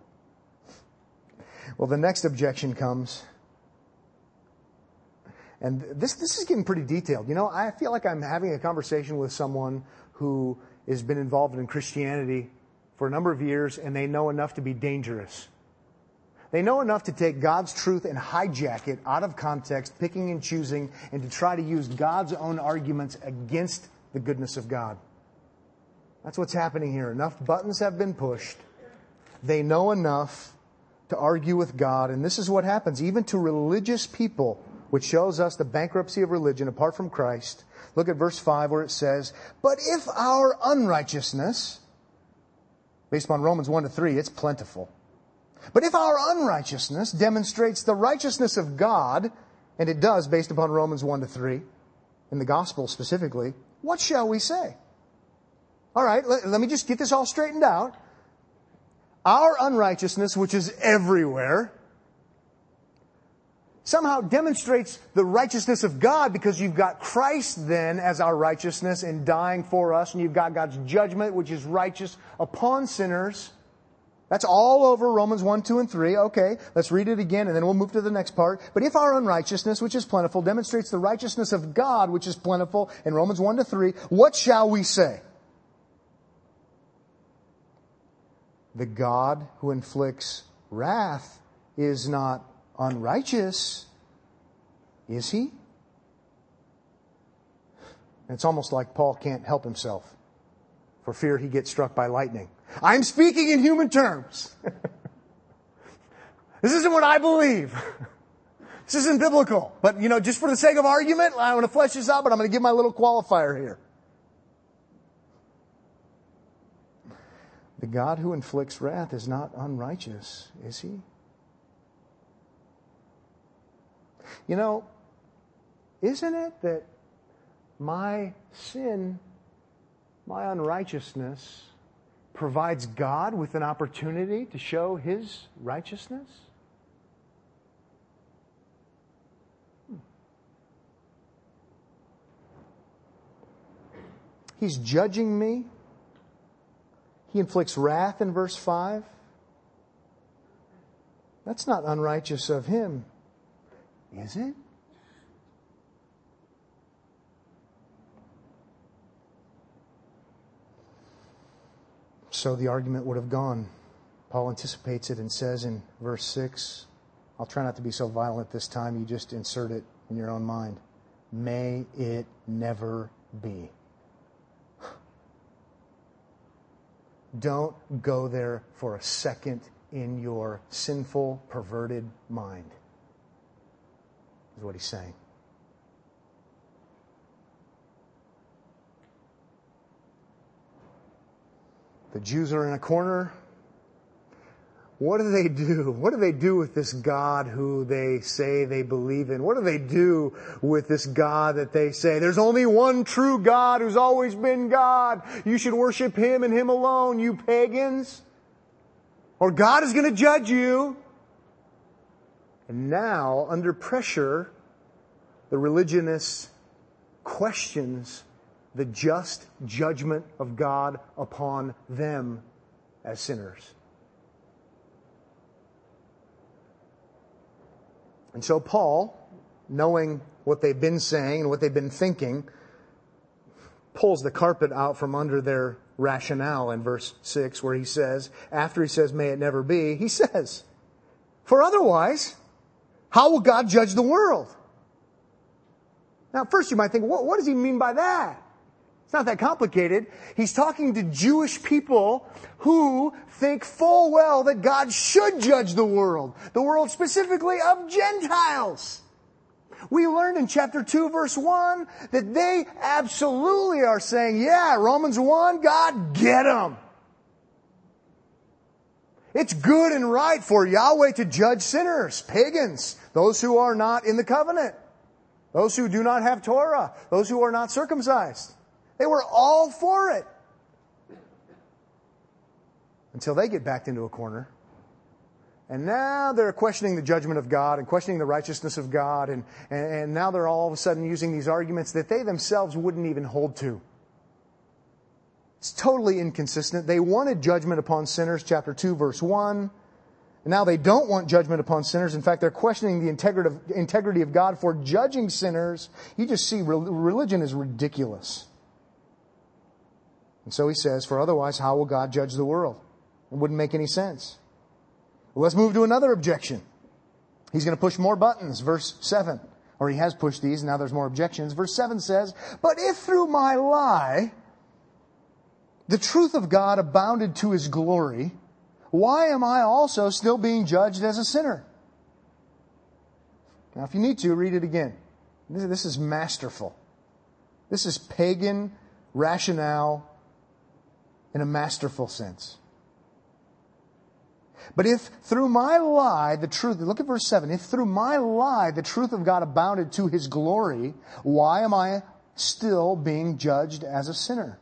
[SPEAKER 1] Well, the next objection comes. And this, this is getting pretty detailed. You know, I feel like I'm having a conversation with someone who has been involved in Christianity for a number of years and they know enough to be dangerous. They know enough to take God's truth and hijack it out of context, picking and choosing, and to try to use God's own arguments against the goodness of God. That's what's happening here. Enough buttons have been pushed. They know enough to argue with God, and this is what happens even to religious people, which shows us the bankruptcy of religion apart from Christ. Look at verse 5 where it says, But if our unrighteousness, based upon Romans 1 to 3, it's plentiful. But if our unrighteousness demonstrates the righteousness of God, and it does based upon Romans 1 to 3, in the gospel specifically, what shall we say? All right, let, let me just get this all straightened out. Our unrighteousness, which is everywhere, somehow demonstrates the righteousness of God because you've got Christ then as our righteousness in dying for us, and you've got God's judgment, which is righteous upon sinners. That's all over Romans 1, 2, and 3. Okay, let's read it again and then we'll move to the next part. But if our unrighteousness, which is plentiful, demonstrates the righteousness of God, which is plentiful in Romans 1 to 3, what shall we say? The God who inflicts wrath is not unrighteous, is he? It's almost like Paul can't help himself for fear he gets struck by lightning. I'm speaking in human terms. this isn't what I believe. This isn't biblical. But, you know, just for the sake of argument, I want to flesh this out, but I'm going to give my little qualifier here. The God who inflicts wrath is not unrighteous, is he? You know, isn't it that my sin, my unrighteousness, provides God with an opportunity to show his righteousness? Hmm. He's judging me. He inflicts wrath in verse 5. That's not unrighteous of him, is it? So the argument would have gone. Paul anticipates it and says in verse 6, I'll try not to be so violent this time, you just insert it in your own mind. May it never be. Don't go there for a second in your sinful, perverted mind, is what he's saying. The Jews are in a corner. What do they do? What do they do with this God who they say they believe in? What do they do with this God that they say, there's only one true God who's always been God. You should worship Him and Him alone, you pagans. Or God is going to judge you. And now, under pressure, the religionists questions the just judgment of God upon them as sinners. And so Paul, knowing what they've been saying and what they've been thinking, pulls the carpet out from under their rationale in verse 6 where he says, after he says, may it never be, he says, For otherwise, how will God judge the world? Now, first you might think, what, what does he mean by that? It's not that complicated. He's talking to Jewish people who think full well that God should judge the world. The world specifically of Gentiles. We learned in chapter 2 verse 1 that they absolutely are saying, yeah, Romans 1, God, get them. It's good and right for Yahweh to judge sinners, pagans, those who are not in the covenant, those who do not have Torah, those who are not circumcised. They were all for it. Until they get backed into a corner. And now they're questioning the judgment of God and questioning the righteousness of God. And, and, now they're all of a sudden using these arguments that they themselves wouldn't even hold to. It's totally inconsistent. They wanted judgment upon sinners, chapter 2, verse 1. And now they don't want judgment upon sinners. In fact, they're questioning the integrity of God for judging sinners. You just see religion is ridiculous. And so he says, For otherwise, how will God judge the world? It wouldn't make any sense. Well, let's move to another objection. He's going to push more buttons. Verse 7. Or he has pushed these, and now there's more objections. Verse 7 says, But if through my lie the truth of God abounded to his glory, why am I also still being judged as a sinner? Now, if you need to, read it again. This is masterful. This is pagan rationale in a masterful sense. But if through my lie, the truth, look at verse 7, if through my lie the truth of God abounded to his glory, why am I still being judged as a sinner?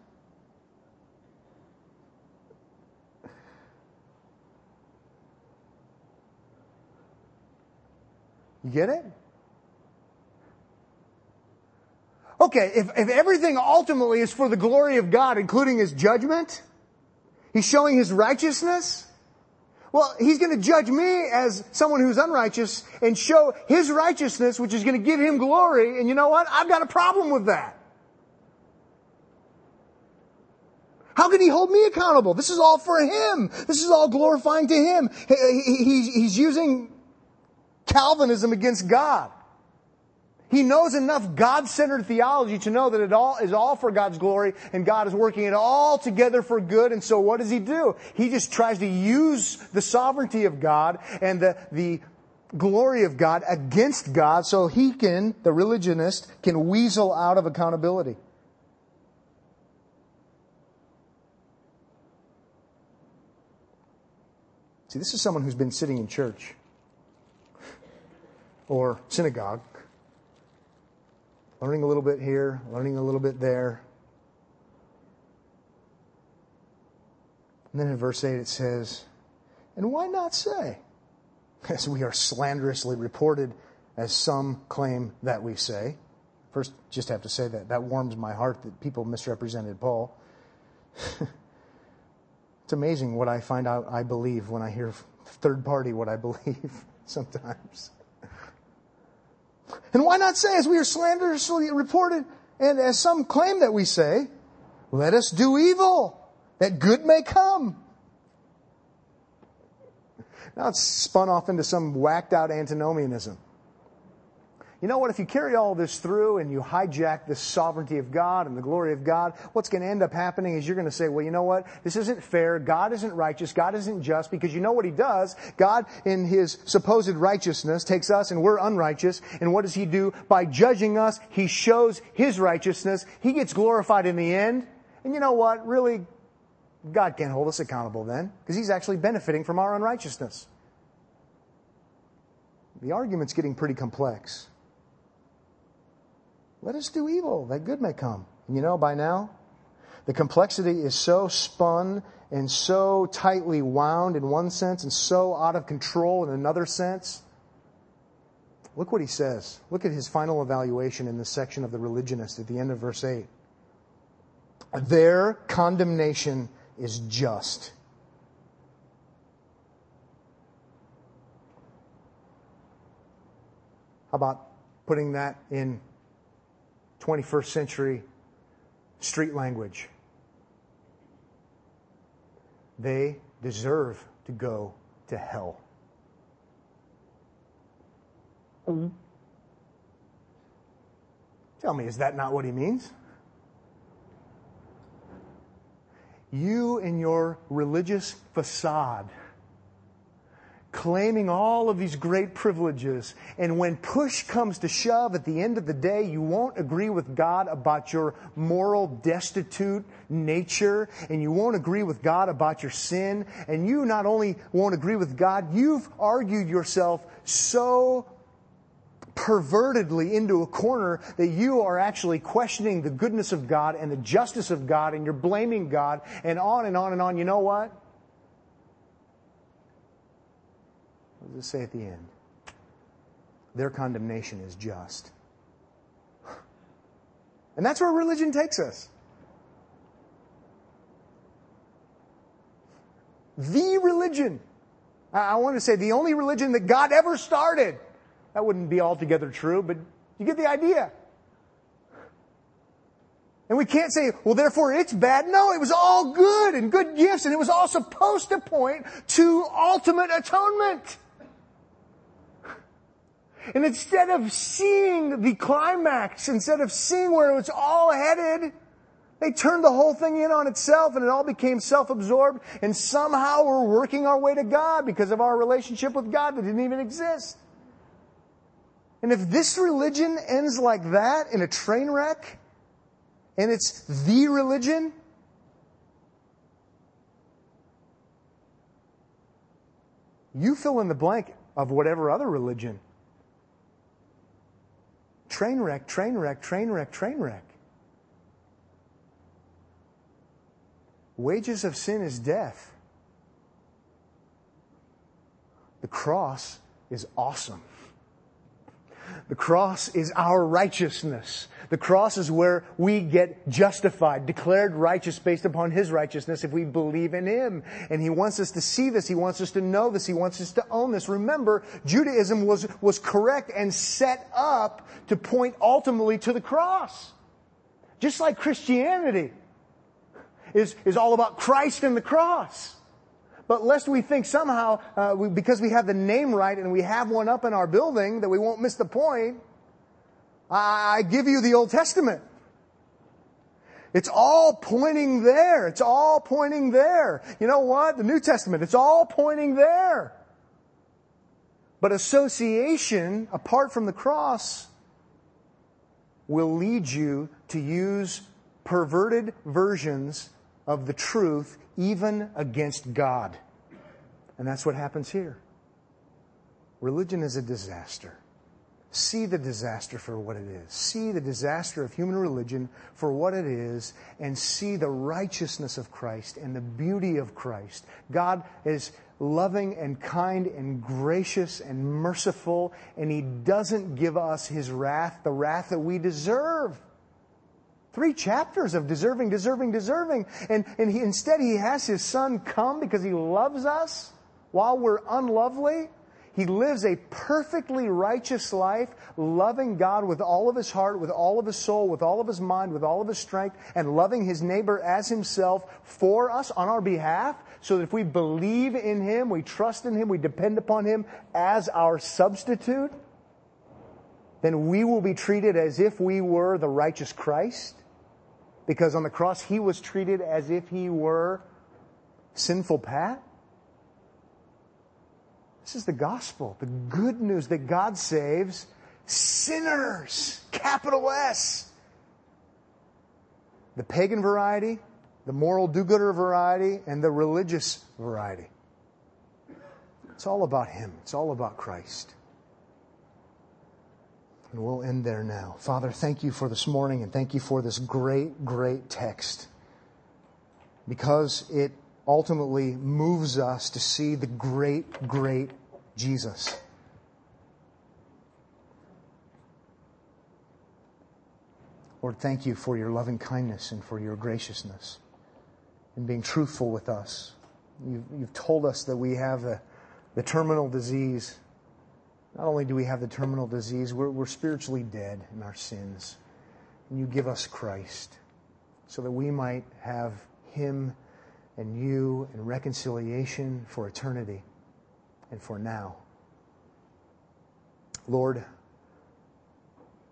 [SPEAKER 1] You get it? Okay, if, if everything ultimately is for the glory of God, including His judgment, He's showing His righteousness, well, He's going to judge me as someone who's unrighteous and show His righteousness, which is going to give Him glory, and you know what? I've got a problem with that. How can he hold me accountable? This is all for him. This is all glorifying to him. He's using Calvinism against God. He knows enough God-centered theology to know that it all is all for God's glory and God is working it all together for good. And so what does he do? He just tries to use the sovereignty of God and the, the glory of God against God so he can, the religionist, can weasel out of accountability. See, this is someone who's been sitting in church or synagogue learning a little bit here, learning a little bit there. And then in verse 8 it says, And why not say? As we are slanderously reported, as some claim that we say. First, just have to say that. That warms my heart that people misrepresented Paul. it's amazing what I find out I believe when I hear third party what I believe sometimes. And why not say, as we are slanderously reported, and as some claim that we say, let us do evil, that good may come. Now it's spun off into some whacked out antinomianism. You know what? If you carry all this through and you hijack the sovereignty of God and the glory of God, what's going to end up happening is you're going to say, well, you know what? This isn't fair. God isn't righteous. God isn't just because you know what he does? God, in his supposed righteousness, takes us and we're unrighteous. And what does he do? By judging us, he shows his righteousness. He gets glorified in the end. And you know what? Really, God can't hold us accountable then because he's actually benefiting from our unrighteousness. The argument's getting pretty complex. Let us do evil that good may come. You know, by now, the complexity is so spun and so tightly wound in one sense and so out of control in another sense. Look what he says. Look at his final evaluation in this section of the religionist at the end of verse 8. Their condemnation is just. How about putting that in 21st century street language. They deserve to go to hell. Tell me, is that not what he means? You and your religious facade claiming all of these great privileges. And when push comes to shove at the end of the day, you won't agree with God about your moral destitute nature, and you won't agree with God about your sin, and you not only won't agree with God, you've argued yourself so pervertedly into a corner that you are actually questioning the goodness of God and the justice of God, and you're blaming God, and on and on and on. You know what? What does it say at the end? Their condemnation is just. And that's where religion takes us. The religion. I want to say the only religion that God ever started. That wouldn't be altogether true, but you get the idea. And we can't say, well, therefore it's bad. No, it was all good and good gifts, and it was all supposed to point to ultimate atonement. And instead of seeing the climax, instead of seeing where it was all headed, they turned the whole thing in on itself and it all became self-absorbed and somehow we're working our way to God because of our relationship with God that didn't even exist. And if this religion ends like that in a train wreck, and it's the religion, you fill in the blank of whatever other religion Train wreck, train wreck, train wreck, train wreck. Wages of sin is death. The cross is awesome. The cross is our righteousness. The cross is where we get justified, declared righteous based upon His righteousness if we believe in Him. And He wants us to see this. He wants us to know this. He wants us to own this. Remember, Judaism was, was correct and set up to point ultimately to the cross. Just like Christianity is, is all about Christ and the cross. But lest we think somehow, uh, we, because we have the name right and we have one up in our building, that we won't miss the point, I give you the Old Testament. It's all pointing there. It's all pointing there. You know what? The New Testament, it's all pointing there. But association, apart from the cross, will lead you to use perverted versions of the truth even against God. And that's what happens here. Religion is a disaster. See the disaster for what it is. See the disaster of human religion for what it is, and see the righteousness of Christ and the beauty of Christ. God is loving and kind and gracious and merciful, and He doesn't give us His wrath, the wrath that we deserve. Three chapters of deserving, deserving, deserving. And, and he, instead, he has his son come because he loves us while we're unlovely. He lives a perfectly righteous life, loving God with all of his heart, with all of his soul, with all of his mind, with all of his strength, and loving his neighbor as himself for us on our behalf, so that if we believe in him, we trust in him, we depend upon him as our substitute, then we will be treated as if we were the righteous Christ. Because on the cross, he was treated as if he were sinful Pat. This is the gospel, the good news that God saves sinners, capital S. The pagan variety, the moral do gooder variety, and the religious variety. It's all about Him, it's all about Christ. And we'll end there now. Father, thank you for this morning and thank you for this great, great text. Because it ultimately moves us to see the great, great Jesus. Lord, thank you for your loving kindness and for your graciousness and being truthful with us. You've, you've told us that we have the, the terminal disease not only do we have the terminal disease, we're, we're spiritually dead in our sins. And you give us Christ so that we might have Him and you and reconciliation for eternity and for now. Lord,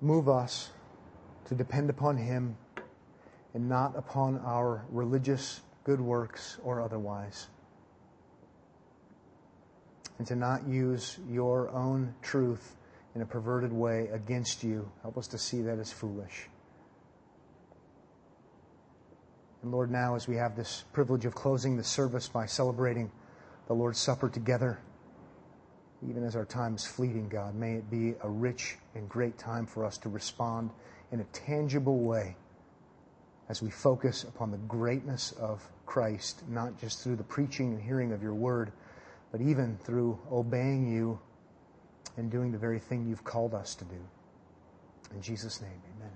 [SPEAKER 1] move us to depend upon Him and not upon our religious good works or otherwise. And to not use your own truth in a perverted way against you. Help us to see that as foolish. And Lord, now as we have this privilege of closing the service by celebrating the Lord's Supper together, even as our time is fleeting, God, may it be a rich and great time for us to respond in a tangible way as we focus upon the greatness of Christ, not just through the preaching and hearing of your word, but even through obeying you and doing the very thing you've called us to do. In Jesus' name, amen.